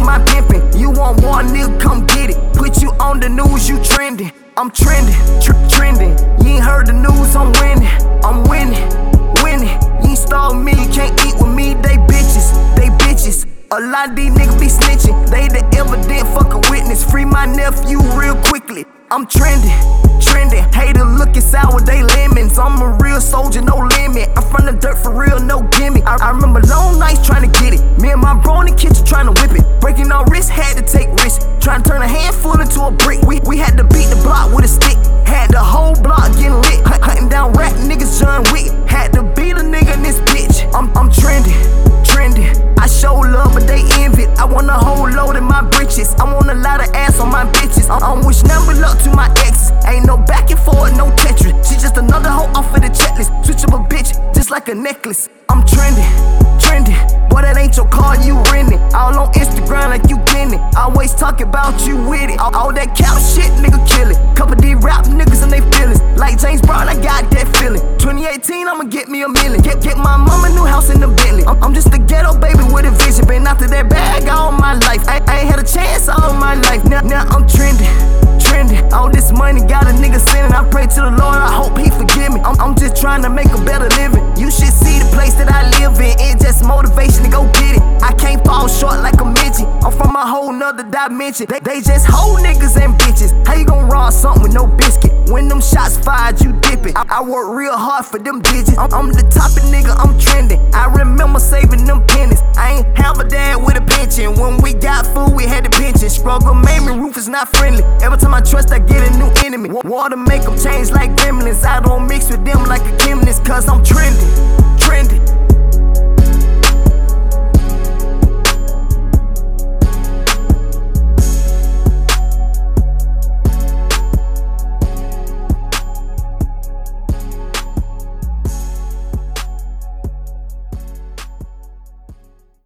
my pimpin'. You want one nigga, come get it. Put you on the news, you trending. I'm trending, tr- trending. You ain't heard the news, I'm winning. I'm winning, winning. You ain't stall me, you can't eat with me. They bitches, they bitches. A lot of these niggas be snitching. They the evident, fuck a witness. Free my nephew real quickly. I'm trending, trending. Hater looking sour, they lemons. I'm a real soldier, no limit. I'm from the dirt for real, no gimmick. I, I remember long nights trying to handful a brick. We, we had to beat the block with a stick. Had the whole block getting lit. Hunt, hunting down rap niggas, John Wick. Had to beat a nigga in this bitch. I'm, I'm trending, trending. I show love, but they envy. I want a whole load in my britches. I want a lot of ass on my bitches. I, I wish number luck to my exes. Ain't no back and forth, no Tetris. She just another hoe off of the checklist. Switch up a bitch, just like a necklace. I'm trending, trending. Boy, that ain't your car, you renting. All on talk about you with it. All, all that cow shit, nigga, kill it. Couple D rap niggas and they feelings. Like James Brown, I got that feeling. 2018, I'ma get me a million. Get, get my mama new house in the Bentley. I'm, I'm just a ghetto baby with a vision. Been after that bag all my life. I, I ain't had a chance all my life. Now, now I'm trending, trending. All this money got a nigga sinning. I pray to the Lord, I hope he forgive me. I'm, I'm just trying to make a better living. You should see the place that I live in. It just motivation a whole nother dimension. They, they just hoe niggas and bitches. How you gon' raw something with no biscuit? When them shots fired, you dip it. I, I work real hard for them digits. I'm, I'm the top of nigga, I'm trending. I remember saving them pennies. I ain't have a dad with a pension. When we got food, we had to pension. Struggle made me roof is not friendly. Every time I trust, I get a new enemy. Wa- Water make them change like gremlins. I don't mix with them like a chemist, cause I'm trending.